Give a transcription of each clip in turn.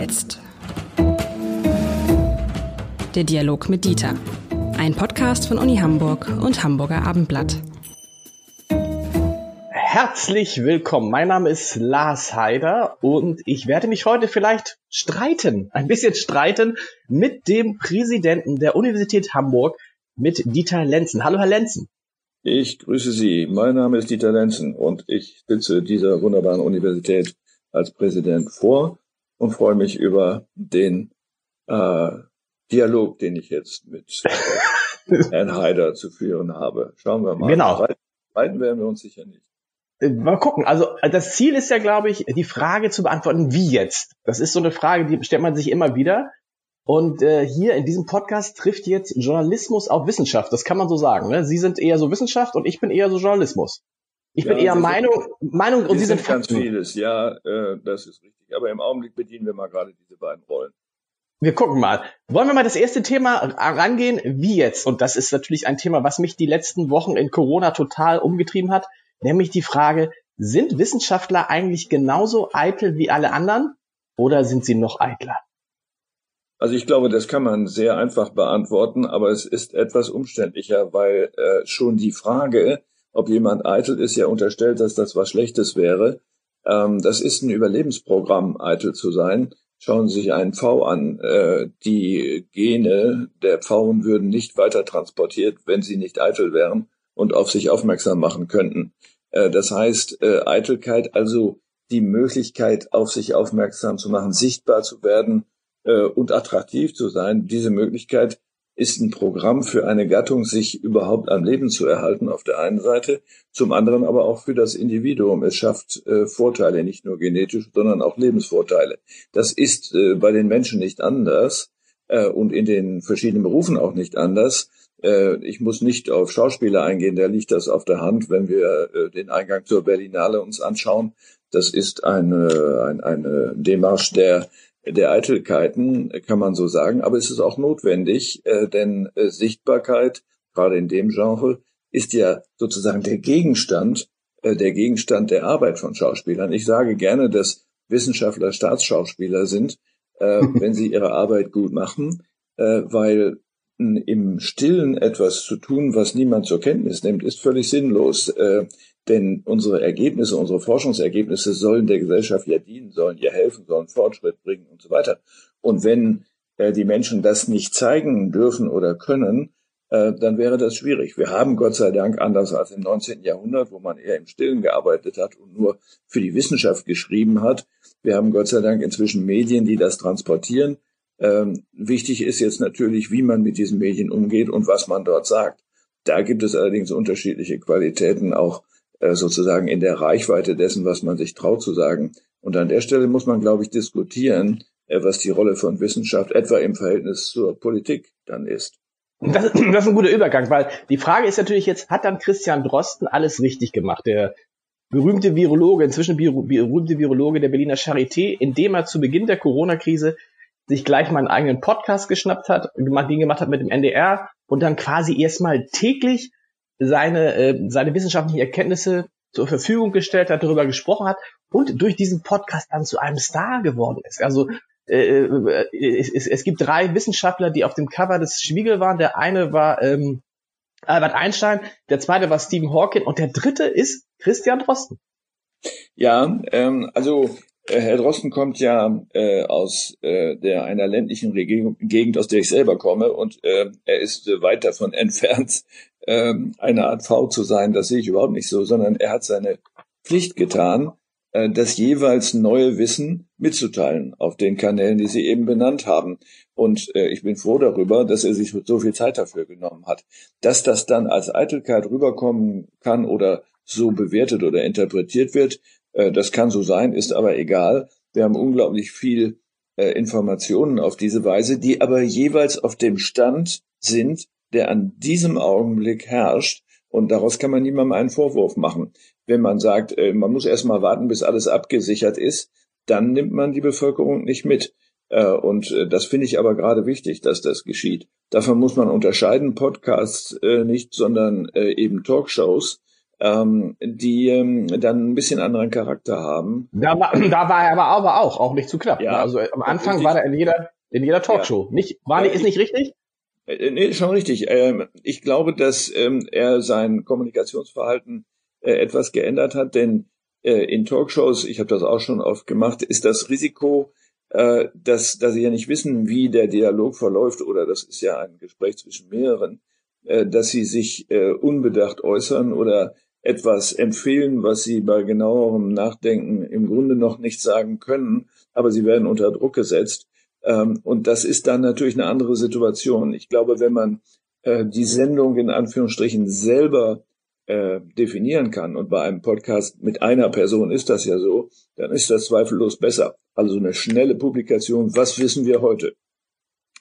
jetzt? Der Dialog mit Dieter. Ein Podcast von Uni Hamburg und Hamburger Abendblatt. Herzlich willkommen. Mein Name ist Lars Heider und ich werde mich heute vielleicht streiten, ein bisschen streiten mit dem Präsidenten der Universität Hamburg, mit Dieter Lenzen. Hallo, Herr Lenzen. Ich grüße Sie. Mein Name ist Dieter Lenzen und ich sitze dieser wunderbaren Universität als Präsident vor und freue mich über den äh, Dialog, den ich jetzt mit Herrn Haider zu führen habe. Schauen wir mal. Genau. Beiden werden wir uns sicher nicht. Äh, mal gucken. Also das Ziel ist ja, glaube ich, die Frage zu beantworten, wie jetzt? Das ist so eine Frage, die stellt man sich immer wieder. Und äh, hier in diesem Podcast trifft jetzt Journalismus auf Wissenschaft. Das kann man so sagen. Ne? Sie sind eher so Wissenschaft und ich bin eher so Journalismus. Ich ja, bin eher Meinung, Meinung und Sie sind, sind ganz vieles. Ja, äh, das ist richtig. Aber im Augenblick bedienen wir mal gerade diese beiden Rollen. Wir gucken mal. Wollen wir mal das erste Thema rangehen? Wie jetzt? Und das ist natürlich ein Thema, was mich die letzten Wochen in Corona total umgetrieben hat. Nämlich die Frage, sind Wissenschaftler eigentlich genauso eitel wie alle anderen oder sind sie noch eitler? Also ich glaube, das kann man sehr einfach beantworten, aber es ist etwas umständlicher, weil äh, schon die Frage, ob jemand eitel ist, ja unterstellt, dass das was Schlechtes wäre. Ähm, das ist ein Überlebensprogramm, eitel zu sein. Schauen Sie sich einen Pfau an. Äh, die Gene der Pfauen würden nicht weiter transportiert, wenn sie nicht eitel wären und auf sich aufmerksam machen könnten. Äh, das heißt, äh, Eitelkeit, also die Möglichkeit, auf sich aufmerksam zu machen, sichtbar zu werden äh, und attraktiv zu sein, diese Möglichkeit ist ein Programm für eine Gattung, sich überhaupt am Leben zu erhalten, auf der einen Seite, zum anderen aber auch für das Individuum. Es schafft äh, Vorteile, nicht nur genetisch, sondern auch Lebensvorteile. Das ist äh, bei den Menschen nicht anders äh, und in den verschiedenen Berufen auch nicht anders. Äh, ich muss nicht auf Schauspieler eingehen, da liegt das auf der Hand, wenn wir äh, den Eingang zur Berlinale uns anschauen. Das ist eine, eine, eine Demarche der der Eitelkeiten, kann man so sagen, aber es ist auch notwendig, äh, denn äh, Sichtbarkeit, gerade in dem Genre, ist ja sozusagen der Gegenstand, äh, der Gegenstand der Arbeit von Schauspielern. Ich sage gerne, dass Wissenschaftler Staatsschauspieler sind, wenn sie ihre Arbeit gut machen, weil im Stillen etwas zu tun, was niemand zur Kenntnis nimmt, ist völlig sinnlos. Denn unsere Ergebnisse, unsere Forschungsergebnisse sollen der Gesellschaft ja dienen, sollen ihr helfen, sollen Fortschritt bringen und so weiter. Und wenn äh, die Menschen das nicht zeigen dürfen oder können, äh, dann wäre das schwierig. Wir haben Gott sei Dank, anders als im 19. Jahrhundert, wo man eher im Stillen gearbeitet hat und nur für die Wissenschaft geschrieben hat, wir haben Gott sei Dank inzwischen Medien, die das transportieren. Ähm, wichtig ist jetzt natürlich, wie man mit diesen Medien umgeht und was man dort sagt. Da gibt es allerdings unterschiedliche Qualitäten, auch äh, sozusagen in der Reichweite dessen, was man sich traut zu sagen. Und an der Stelle muss man, glaube ich, diskutieren, äh, was die Rolle von Wissenschaft etwa im Verhältnis zur Politik dann ist. Das, das ist ein guter Übergang, weil die Frage ist natürlich jetzt, hat dann Christian Drosten alles richtig gemacht? Der berühmte Virologe, inzwischen berühmte Virologe der Berliner Charité, indem er zu Beginn der Corona-Krise sich gleich mal einen eigenen Podcast geschnappt hat, den gemacht hat mit dem NDR und dann quasi erstmal täglich seine, äh, seine wissenschaftlichen Erkenntnisse zur Verfügung gestellt hat, darüber gesprochen hat und durch diesen Podcast dann zu einem Star geworden ist. Also äh, äh, es, es, es gibt drei Wissenschaftler, die auf dem Cover des Spiegel waren. Der eine war ähm, Albert Einstein, der zweite war Stephen Hawking und der dritte ist Christian Drosten. Ja, ähm, also äh, Herr Drosten kommt ja äh, aus äh, der einer ländlichen Regierung, Gegend, aus der ich selber komme, und äh, er ist äh, weit davon entfernt, äh, eine Art V zu sein. Das sehe ich überhaupt nicht so, sondern er hat seine Pflicht getan, äh, das jeweils neue Wissen mitzuteilen auf den Kanälen, die Sie eben benannt haben. Und äh, ich bin froh darüber, dass er sich so viel Zeit dafür genommen hat. Dass das dann als Eitelkeit rüberkommen kann oder so bewertet oder interpretiert wird, äh, das kann so sein, ist aber egal. Wir haben unglaublich viel äh, Informationen auf diese Weise, die aber jeweils auf dem Stand sind, der an diesem Augenblick herrscht. Und daraus kann man niemandem einen Vorwurf machen. Wenn man sagt, äh, man muss erst mal warten, bis alles abgesichert ist, dann nimmt man die Bevölkerung nicht mit. Und das finde ich aber gerade wichtig, dass das geschieht. Davon muss man unterscheiden, Podcasts nicht, sondern eben Talkshows ähm, die ähm, dann ein bisschen anderen Charakter haben. Da war, da war er aber, aber auch, auch nicht zu knapp. Ja, also am Anfang war er in jeder, in jeder Talkshow. Ja. Nicht, war nicht, ist nicht richtig? Äh, nee, schon richtig. Ähm, ich glaube, dass ähm, er sein Kommunikationsverhalten äh, etwas geändert hat, denn äh, in Talkshows, ich habe das auch schon oft gemacht, ist das Risiko, äh, dass, dass sie ja nicht wissen, wie der Dialog verläuft, oder das ist ja ein Gespräch zwischen mehreren, äh, dass sie sich äh, unbedacht äußern oder etwas empfehlen, was sie bei genauerem Nachdenken im Grunde noch nicht sagen können, aber sie werden unter Druck gesetzt. Ähm, und das ist dann natürlich eine andere Situation. Ich glaube, wenn man äh, die Sendung in Anführungsstrichen selber äh, definieren kann, und bei einem Podcast mit einer Person ist das ja so, dann ist das zweifellos besser. Also eine schnelle Publikation, was wissen wir heute?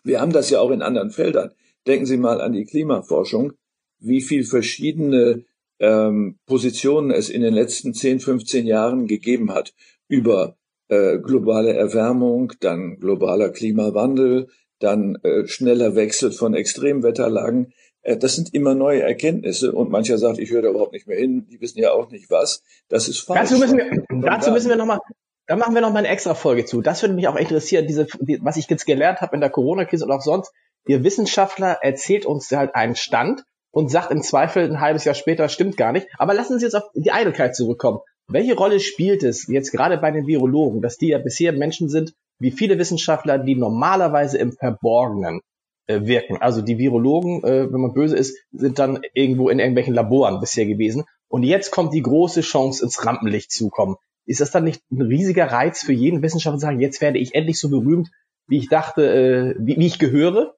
Wir haben das ja auch in anderen Feldern. Denken Sie mal an die Klimaforschung, wie viel verschiedene ähm, Positionen es in den letzten 10, 15 Jahren gegeben hat über äh, globale Erwärmung, dann globaler Klimawandel, dann äh, schneller Wechsel von Extremwetterlagen. Äh, das sind immer neue Erkenntnisse und mancher sagt, ich höre da überhaupt nicht mehr hin, die wissen ja auch nicht was. Das ist falsch. Dazu müssen wir, dazu müssen wir nochmal, da machen wir noch mal eine extra Folge zu. Das würde mich auch interessieren, diese, die, was ich jetzt gelernt habe in der Corona-Krise und auch sonst. Der Wissenschaftler erzählt uns halt einen Stand und sagt im Zweifel ein halbes Jahr später, stimmt gar nicht. Aber lassen Sie jetzt auf die Eitelkeit zurückkommen. Welche Rolle spielt es jetzt gerade bei den Virologen, dass die ja bisher Menschen sind, wie viele Wissenschaftler, die normalerweise im Verborgenen äh, wirken? Also die Virologen, äh, wenn man böse ist, sind dann irgendwo in irgendwelchen Laboren bisher gewesen. Und jetzt kommt die große Chance, ins Rampenlicht zu kommen. Ist das dann nicht ein riesiger Reiz für jeden Wissenschaftler zu sagen, jetzt werde ich endlich so berühmt, wie ich dachte, äh, wie, wie ich gehöre?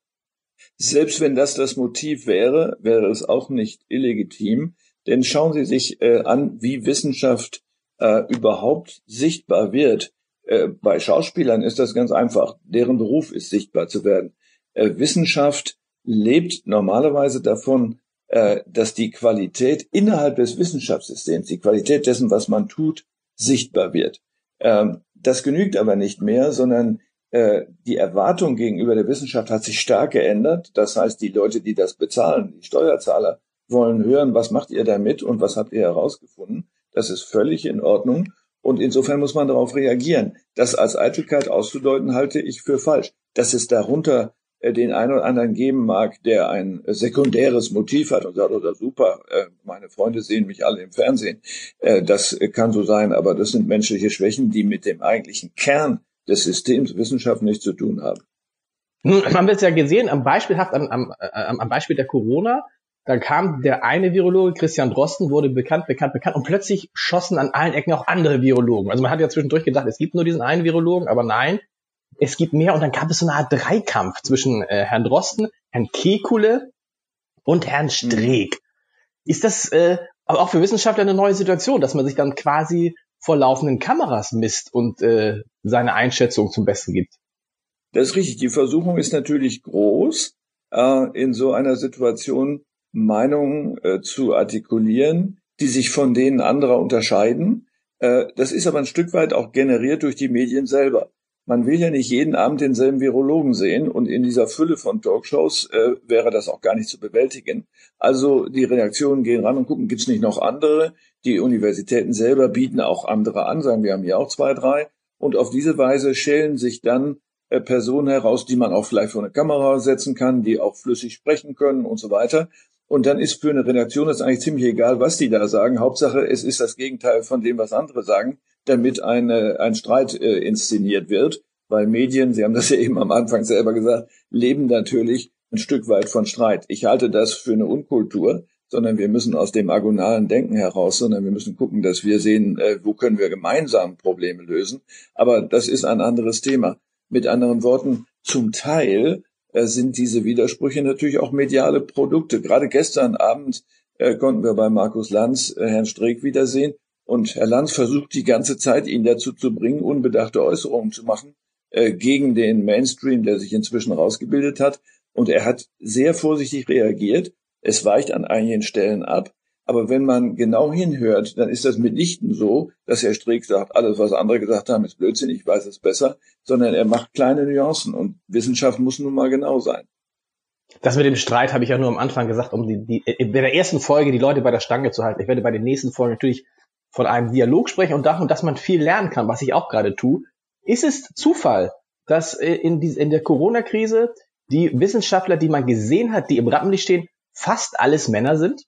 Selbst wenn das das Motiv wäre, wäre es auch nicht illegitim. Denn schauen Sie sich äh, an, wie Wissenschaft äh, überhaupt sichtbar wird. Äh, bei Schauspielern ist das ganz einfach. Deren Beruf ist sichtbar zu werden. Äh, Wissenschaft lebt normalerweise davon, äh, dass die Qualität innerhalb des Wissenschaftssystems, die Qualität dessen, was man tut, sichtbar wird. Ähm, das genügt aber nicht mehr, sondern äh, die Erwartung gegenüber der Wissenschaft hat sich stark geändert. Das heißt, die Leute, die das bezahlen, die Steuerzahler, wollen hören, was macht ihr damit und was habt ihr herausgefunden. Das ist völlig in Ordnung. Und insofern muss man darauf reagieren. Das als Eitelkeit auszudeuten, halte ich für falsch. Dass es darunter äh, den einen oder anderen geben mag, der ein sekundäres Motiv hat und sagt, oder oh, super, äh, meine Freunde sehen mich alle im Fernsehen. Äh, das kann so sein, aber das sind menschliche Schwächen, die mit dem eigentlichen Kern des Systems Wissenschaft nichts zu tun haben. Nun, man wird es ja gesehen, am Beispielhaft, am, am, am Beispiel der Corona, dann kam der eine Virologe, Christian Drosten, wurde bekannt, bekannt, bekannt und plötzlich schossen an allen Ecken auch andere Virologen. Also man hat ja zwischendurch gedacht, es gibt nur diesen einen Virologen, aber nein, es gibt mehr und dann gab es so eine Art Dreikampf zwischen äh, Herrn Drosten, Herrn Kekule und Herrn Streeck. Ist das äh, aber auch für Wissenschaftler eine neue Situation, dass man sich dann quasi vor laufenden Kameras misst und äh, seine Einschätzung zum Besten gibt? Das ist richtig. Die Versuchung ist natürlich groß, äh, in so einer Situation Meinungen äh, zu artikulieren, die sich von denen anderer unterscheiden. Äh, das ist aber ein Stück weit auch generiert durch die Medien selber. Man will ja nicht jeden Abend denselben Virologen sehen und in dieser Fülle von Talkshows äh, wäre das auch gar nicht zu bewältigen. Also die Redaktionen gehen ran und gucken, gibt's nicht noch andere? Die Universitäten selber bieten auch andere an, sagen wir haben hier auch zwei, drei. Und auf diese Weise schälen sich dann äh, Personen heraus, die man auch vielleicht vor eine Kamera setzen kann, die auch flüssig sprechen können und so weiter. Und dann ist für eine Redaktion das eigentlich ziemlich egal, was die da sagen. Hauptsache, es ist das Gegenteil von dem, was andere sagen, damit eine, ein Streit äh, inszeniert wird. Weil Medien, Sie haben das ja eben am Anfang selber gesagt, leben natürlich ein Stück weit von Streit. Ich halte das für eine Unkultur, sondern wir müssen aus dem agonalen Denken heraus, sondern wir müssen gucken, dass wir sehen, äh, wo können wir gemeinsam Probleme lösen. Aber das ist ein anderes Thema. Mit anderen Worten, zum Teil sind diese Widersprüche natürlich auch mediale Produkte. Gerade gestern Abend äh, konnten wir bei Markus Lanz äh, Herrn Streeck wiedersehen. Und Herr Lanz versucht die ganze Zeit, ihn dazu zu bringen, unbedachte Äußerungen zu machen äh, gegen den Mainstream, der sich inzwischen rausgebildet hat. Und er hat sehr vorsichtig reagiert. Es weicht an einigen Stellen ab. Aber wenn man genau hinhört, dann ist das mitnichten so, dass Herr Streeck sagt, alles, was andere gesagt haben, ist Blödsinn, ich weiß es besser, sondern er macht kleine Nuancen und Wissenschaft muss nun mal genau sein. Das mit dem Streit habe ich ja nur am Anfang gesagt, um die, die, in der ersten Folge die Leute bei der Stange zu halten. Ich werde bei den nächsten Folgen natürlich von einem Dialog sprechen und davon, dass man viel lernen kann, was ich auch gerade tue. Ist es Zufall, dass äh, in, die, in der Corona-Krise die Wissenschaftler, die man gesehen hat, die im Rampenlicht stehen, fast alles Männer sind?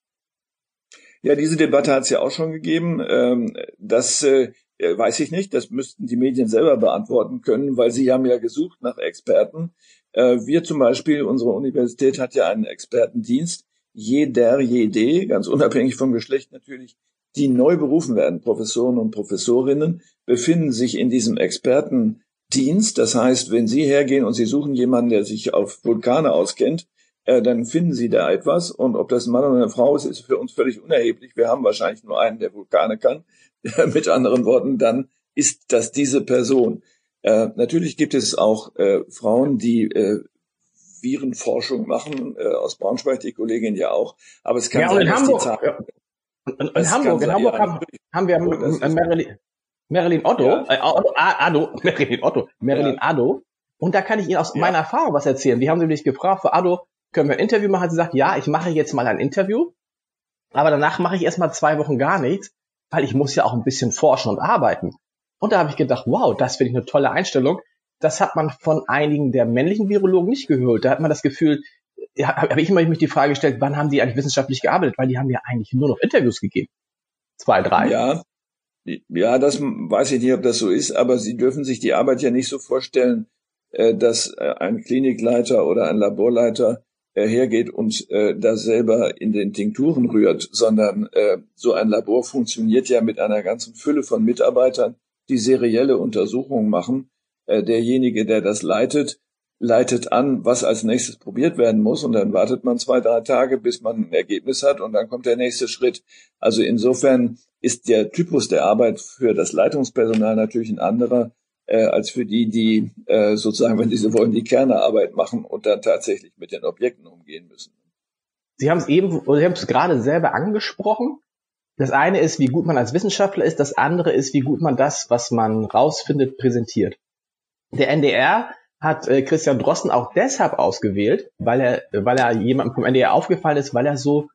Ja, diese Debatte hat es ja auch schon gegeben. Ähm, das äh, weiß ich nicht. Das müssten die Medien selber beantworten können, weil sie haben ja gesucht nach Experten. Äh, wir zum Beispiel, unsere Universität hat ja einen Expertendienst. Jeder, jede, ganz unabhängig vom Geschlecht natürlich, die neu berufen werden, Professoren und Professorinnen, befinden sich in diesem Expertendienst. Das heißt, wenn Sie hergehen und Sie suchen jemanden, der sich auf Vulkane auskennt, äh, dann finden Sie da etwas. Und ob das ein Mann oder eine Frau ist, ist für uns völlig unerheblich. Wir haben wahrscheinlich nur einen, der Vulkane kann. Mit anderen Worten, dann ist das diese Person. Äh, natürlich gibt es auch äh, Frauen, die äh, Virenforschung machen, äh, aus Braunschweig, die Kollegin ja auch. Aber es kann ja, sein, in dass Hamburg, die Zahlen, in, in Hamburg, in Hamburg haben, haben wir oh, Marilyn, Marilyn Otto, ja. äh, Ado, Marilyn Otto, Marilyn ja. Ado. Und da kann ich Ihnen aus ja. meiner Erfahrung was erzählen. Die haben mich gefragt, für Ado, können wir ein Interview machen? Sie sagt, ja, ich mache jetzt mal ein Interview. Aber danach mache ich erstmal zwei Wochen gar nichts, weil ich muss ja auch ein bisschen forschen und arbeiten. Und da habe ich gedacht, wow, das finde ich eine tolle Einstellung. Das hat man von einigen der männlichen Virologen nicht gehört. Da hat man das Gefühl, ja, habe ich immer mich die Frage gestellt, wann haben die eigentlich wissenschaftlich gearbeitet? Weil die haben ja eigentlich nur noch Interviews gegeben. Zwei, drei. Ja, ja, das weiß ich nicht, ob das so ist, aber Sie dürfen sich die Arbeit ja nicht so vorstellen, äh, dass äh, ein Klinikleiter oder ein Laborleiter hergeht und da selber in den Tinkturen rührt, sondern so ein Labor funktioniert ja mit einer ganzen Fülle von Mitarbeitern, die serielle Untersuchungen machen. derjenige, der das leitet, leitet an, was als nächstes probiert werden muss und dann wartet man zwei, drei Tage, bis man ein Ergebnis hat und dann kommt der nächste Schritt. Also insofern ist der Typus der Arbeit für das Leitungspersonal natürlich ein anderer äh, als für die, die äh, sozusagen, wenn sie wollen, die Kernearbeit machen und dann tatsächlich mit den Objekten umgehen müssen. Sie haben es eben, Sie haben es gerade selber angesprochen. Das eine ist, wie gut man als Wissenschaftler ist, das andere ist, wie gut man das, was man rausfindet, präsentiert. Der NDR hat äh, Christian Drosten auch deshalb ausgewählt, weil er, weil er jemandem vom NDR aufgefallen ist, weil er so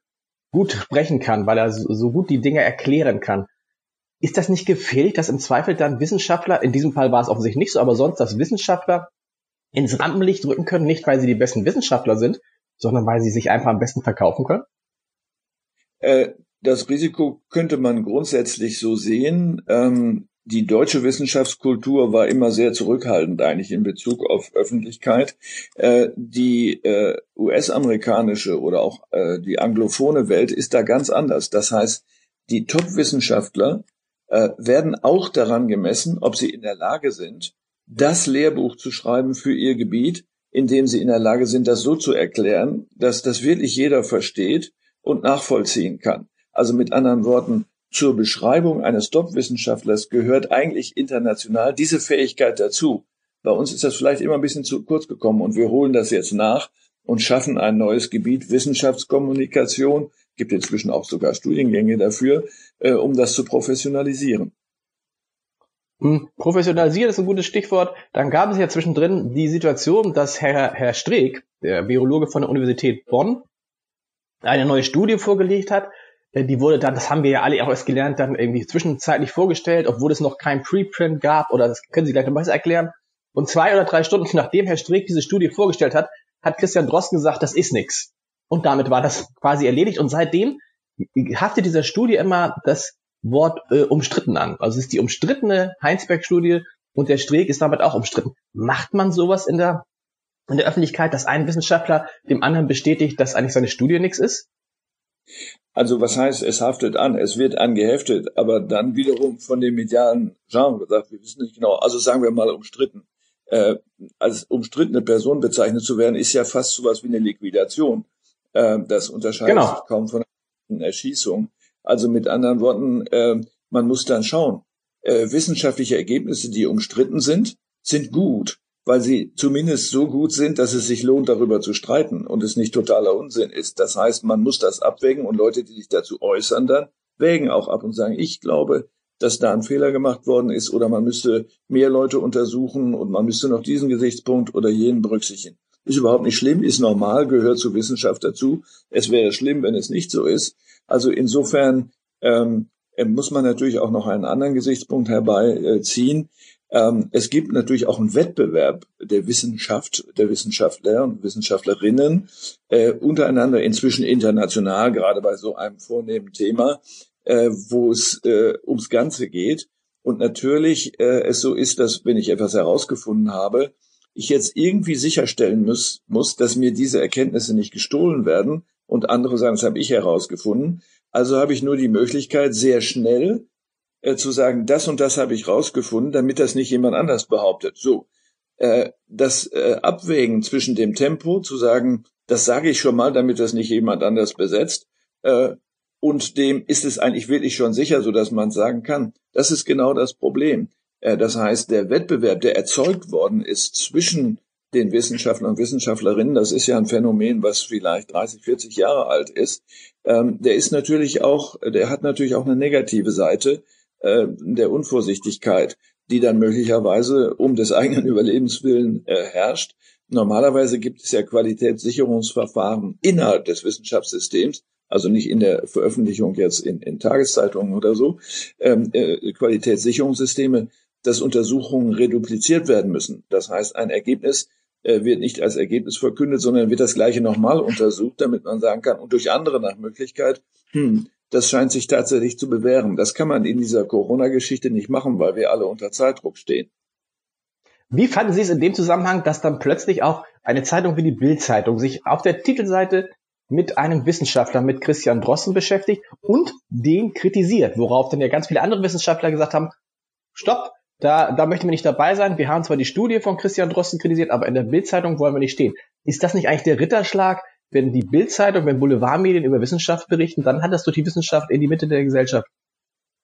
gut sprechen kann, weil er so, so gut die Dinge erklären kann. Ist das nicht gefährlich, dass im Zweifel dann Wissenschaftler, in diesem Fall war es offensichtlich nicht so, aber sonst, dass Wissenschaftler ins Rampenlicht drücken können, nicht weil sie die besten Wissenschaftler sind, sondern weil sie sich einfach am besten verkaufen können? Äh, das Risiko könnte man grundsätzlich so sehen. Ähm, die deutsche Wissenschaftskultur war immer sehr zurückhaltend eigentlich in Bezug auf Öffentlichkeit. Äh, die äh, US-amerikanische oder auch äh, die anglophone Welt ist da ganz anders. Das heißt, die Top-Wissenschaftler äh, werden auch daran gemessen, ob sie in der Lage sind, das Lehrbuch zu schreiben für ihr Gebiet, in dem sie in der Lage sind, das so zu erklären, dass das wirklich jeder versteht und nachvollziehen kann. Also mit anderen Worten, zur Beschreibung eines Top-Wissenschaftlers gehört eigentlich international diese Fähigkeit dazu. Bei uns ist das vielleicht immer ein bisschen zu kurz gekommen und wir holen das jetzt nach und schaffen ein neues Gebiet Wissenschaftskommunikation, gibt inzwischen auch sogar Studiengänge dafür, äh, um das zu professionalisieren. Hm, professionalisieren ist ein gutes Stichwort. Dann gab es ja zwischendrin die Situation, dass Herr, Herr Streeck, der Virologe von der Universität Bonn, eine neue Studie vorgelegt hat, äh, die wurde dann, das haben wir ja alle auch erst gelernt, dann irgendwie zwischenzeitlich vorgestellt, obwohl es noch kein Preprint gab, oder das können Sie gleich noch was erklären. Und zwei oder drei Stunden nachdem Herr Streeck diese Studie vorgestellt hat, hat Christian Drosten gesagt, das ist nix. Und damit war das quasi erledigt. Und seitdem haftet dieser Studie immer das Wort äh, umstritten an. Also es ist die umstrittene Heinsberg-Studie und der Streeck ist damit auch umstritten. Macht man sowas in der, in der Öffentlichkeit, dass ein Wissenschaftler dem anderen bestätigt, dass eigentlich seine Studie nichts ist? Also was heißt, es haftet an, es wird angeheftet, aber dann wiederum von dem medialen Genre gesagt, wir wissen nicht genau, also sagen wir mal umstritten. Äh, als umstrittene Person bezeichnet zu werden, ist ja fast sowas wie eine Liquidation. Äh, das unterscheidet genau. sich kaum von einer Erschießung. Also mit anderen Worten, äh, man muss dann schauen. Äh, wissenschaftliche Ergebnisse, die umstritten sind, sind gut weil sie zumindest so gut sind, dass es sich lohnt, darüber zu streiten und es nicht totaler Unsinn ist. Das heißt, man muss das abwägen und Leute, die sich dazu äußern, dann wägen auch ab und sagen, ich glaube, dass da ein Fehler gemacht worden ist oder man müsste mehr Leute untersuchen und man müsste noch diesen Gesichtspunkt oder jenen berücksichtigen. Ist überhaupt nicht schlimm, ist normal, gehört zur Wissenschaft dazu. Es wäre schlimm, wenn es nicht so ist. Also insofern ähm, muss man natürlich auch noch einen anderen Gesichtspunkt herbeiziehen. Ähm, es gibt natürlich auch einen Wettbewerb der Wissenschaft, der Wissenschaftler und Wissenschaftlerinnen äh, untereinander inzwischen international, gerade bei so einem vornehmen Thema, äh, wo es äh, ums Ganze geht. Und natürlich äh, es so ist, dass wenn ich etwas herausgefunden habe, ich jetzt irgendwie sicherstellen muss, muss, dass mir diese Erkenntnisse nicht gestohlen werden und andere sagen, das habe ich herausgefunden. Also habe ich nur die Möglichkeit, sehr schnell äh, zu sagen, das und das habe ich rausgefunden, damit das nicht jemand anders behauptet. So, äh, das äh, Abwägen zwischen dem Tempo, zu sagen, das sage ich schon mal, damit das nicht jemand anders besetzt, äh, und dem ist es eigentlich wirklich schon sicher, so dass man sagen kann. Das ist genau das Problem. Äh, das heißt, der Wettbewerb, der erzeugt worden ist zwischen den Wissenschaftlern und Wissenschaftlerinnen, das ist ja ein Phänomen, was vielleicht 30, 40 Jahre alt ist, ähm, der ist natürlich auch, der hat natürlich auch eine negative Seite, äh, der Unvorsichtigkeit, die dann möglicherweise um des eigenen Überlebens willen äh, herrscht. Normalerweise gibt es ja Qualitätssicherungsverfahren innerhalb des Wissenschaftssystems, also nicht in der Veröffentlichung jetzt in, in Tageszeitungen oder so, ähm, äh, Qualitätssicherungssysteme, dass Untersuchungen redupliziert werden müssen. Das heißt, ein Ergebnis äh, wird nicht als Ergebnis verkündet, sondern wird das gleiche nochmal untersucht, damit man sagen kann, und durch andere nach Möglichkeit, hm, das scheint sich tatsächlich zu bewähren. Das kann man in dieser Corona-Geschichte nicht machen, weil wir alle unter Zeitdruck stehen. Wie fanden Sie es in dem Zusammenhang, dass dann plötzlich auch eine Zeitung wie die Bild-Zeitung sich auf der Titelseite mit einem Wissenschaftler, mit Christian Drossen beschäftigt und den kritisiert, worauf dann ja ganz viele andere Wissenschaftler gesagt haben, stopp, da, da möchten wir nicht dabei sein. Wir haben zwar die Studie von Christian Drosten kritisiert, aber in der Bildzeitung wollen wir nicht stehen. Ist das nicht eigentlich der Ritterschlag, wenn die Bildzeitung, wenn Boulevardmedien über Wissenschaft berichten, dann hat das durch die Wissenschaft in die Mitte der Gesellschaft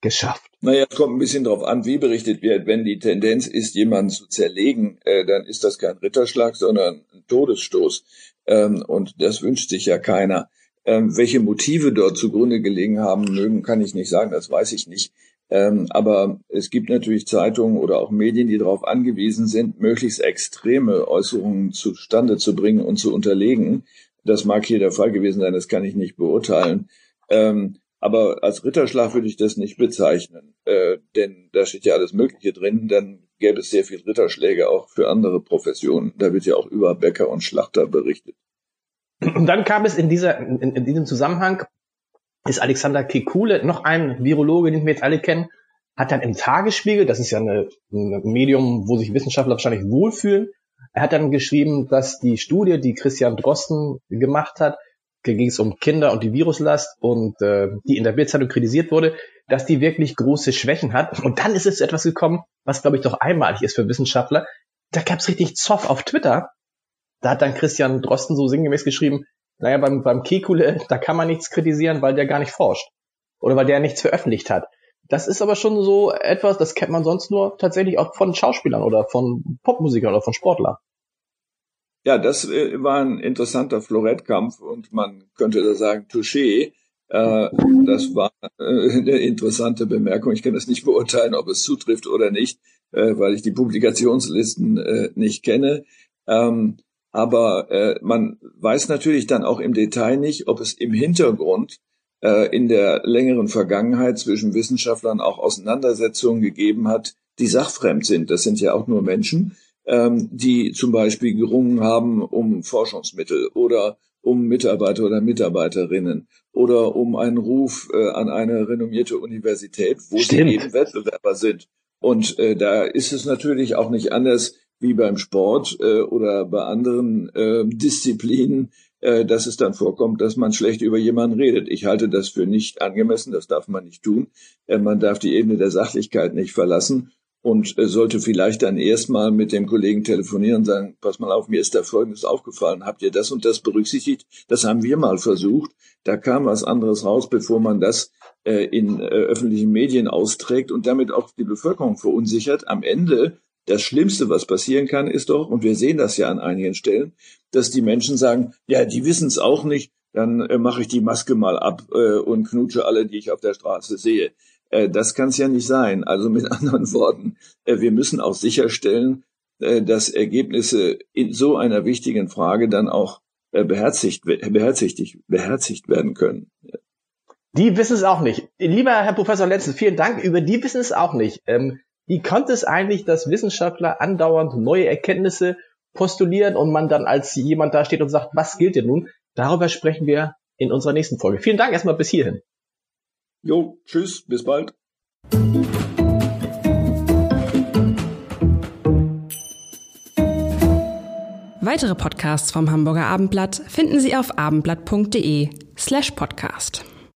geschafft. Naja, es kommt ein bisschen darauf an, wie berichtet wird. Wenn die Tendenz ist, jemanden zu zerlegen, äh, dann ist das kein Ritterschlag, sondern ein Todesstoß. Ähm, und das wünscht sich ja keiner. Ähm, welche Motive dort zugrunde gelegen haben mögen, kann ich nicht sagen, das weiß ich nicht. Ähm, aber es gibt natürlich Zeitungen oder auch Medien, die darauf angewiesen sind, möglichst extreme Äußerungen zustande zu bringen und zu unterlegen. Das mag hier der Fall gewesen sein, das kann ich nicht beurteilen. Ähm, aber als Ritterschlag würde ich das nicht bezeichnen, äh, denn da steht ja alles Mögliche drin. Dann gäbe es sehr viel Ritterschläge auch für andere Professionen. Da wird ja auch über Bäcker und Schlachter berichtet. Und dann kam es in, dieser, in, in diesem Zusammenhang, ist Alexander Kekule, noch ein Virologe, den wir jetzt alle kennen, hat dann im Tagesspiegel, das ist ja ein Medium, wo sich Wissenschaftler wahrscheinlich wohlfühlen, er hat dann geschrieben, dass die Studie, die Christian Drosten gemacht hat, ging es um Kinder und die Viruslast und äh, die in der Bildzeitung kritisiert wurde, dass die wirklich große Schwächen hat. Und dann ist es zu etwas gekommen, was glaube ich doch einmalig ist für Wissenschaftler. Da gab es richtig Zoff auf Twitter. Da hat dann Christian Drosten so sinngemäß geschrieben, naja, beim, beim Kekule, da kann man nichts kritisieren, weil der gar nicht forscht. Oder weil der nichts veröffentlicht hat. Das ist aber schon so etwas, das kennt man sonst nur tatsächlich auch von Schauspielern oder von Popmusikern oder von Sportlern. Ja, das äh, war ein interessanter Florettkampf und man könnte da sagen, Touché. Äh, das war äh, eine interessante Bemerkung. Ich kann das nicht beurteilen, ob es zutrifft oder nicht, weil ich die Publikationslisten nicht kenne. Ähm, aber äh, man weiß natürlich dann auch im Detail nicht, ob es im Hintergrund in der längeren Vergangenheit zwischen Wissenschaftlern auch Auseinandersetzungen gegeben hat, die sachfremd sind. Das sind ja auch nur Menschen ähm, die zum Beispiel gerungen haben um Forschungsmittel oder um Mitarbeiter oder Mitarbeiterinnen oder um einen Ruf äh, an eine renommierte Universität, wo Stimmt. sie eben Wettbewerber sind. Und äh, da ist es natürlich auch nicht anders wie beim Sport äh, oder bei anderen äh, Disziplinen, äh, dass es dann vorkommt, dass man schlecht über jemanden redet. Ich halte das für nicht angemessen, das darf man nicht tun. Äh, man darf die Ebene der Sachlichkeit nicht verlassen und äh, sollte vielleicht dann erstmal mit dem Kollegen telefonieren und sagen, pass mal auf, mir ist da Folgendes aufgefallen, habt ihr das und das berücksichtigt? Das haben wir mal versucht. Da kam was anderes raus, bevor man das äh, in äh, öffentlichen Medien austrägt und damit auch die Bevölkerung verunsichert. Am Ende, das Schlimmste, was passieren kann, ist doch, und wir sehen das ja an einigen Stellen, dass die Menschen sagen, ja, die wissen es auch nicht, dann äh, mache ich die Maske mal ab äh, und knutsche alle, die ich auf der Straße sehe. Äh, das kann es ja nicht sein. Also mit anderen Worten, äh, wir müssen auch sicherstellen, äh, dass Ergebnisse in so einer wichtigen Frage dann auch äh, beherzigt, beherzigt, beherzigt werden können. Die wissen es auch nicht. Lieber Herr Professor Lenzen, vielen Dank. Über die wissen es auch nicht. Ähm, wie kommt es eigentlich, dass Wissenschaftler andauernd neue Erkenntnisse postulieren und man dann als jemand da steht und sagt, was gilt denn nun? Darüber sprechen wir in unserer nächsten Folge. Vielen Dank erstmal bis hierhin. Jo, tschüss, bis bald. Weitere Podcasts vom Hamburger Abendblatt finden Sie auf abendblatt.de slash podcast.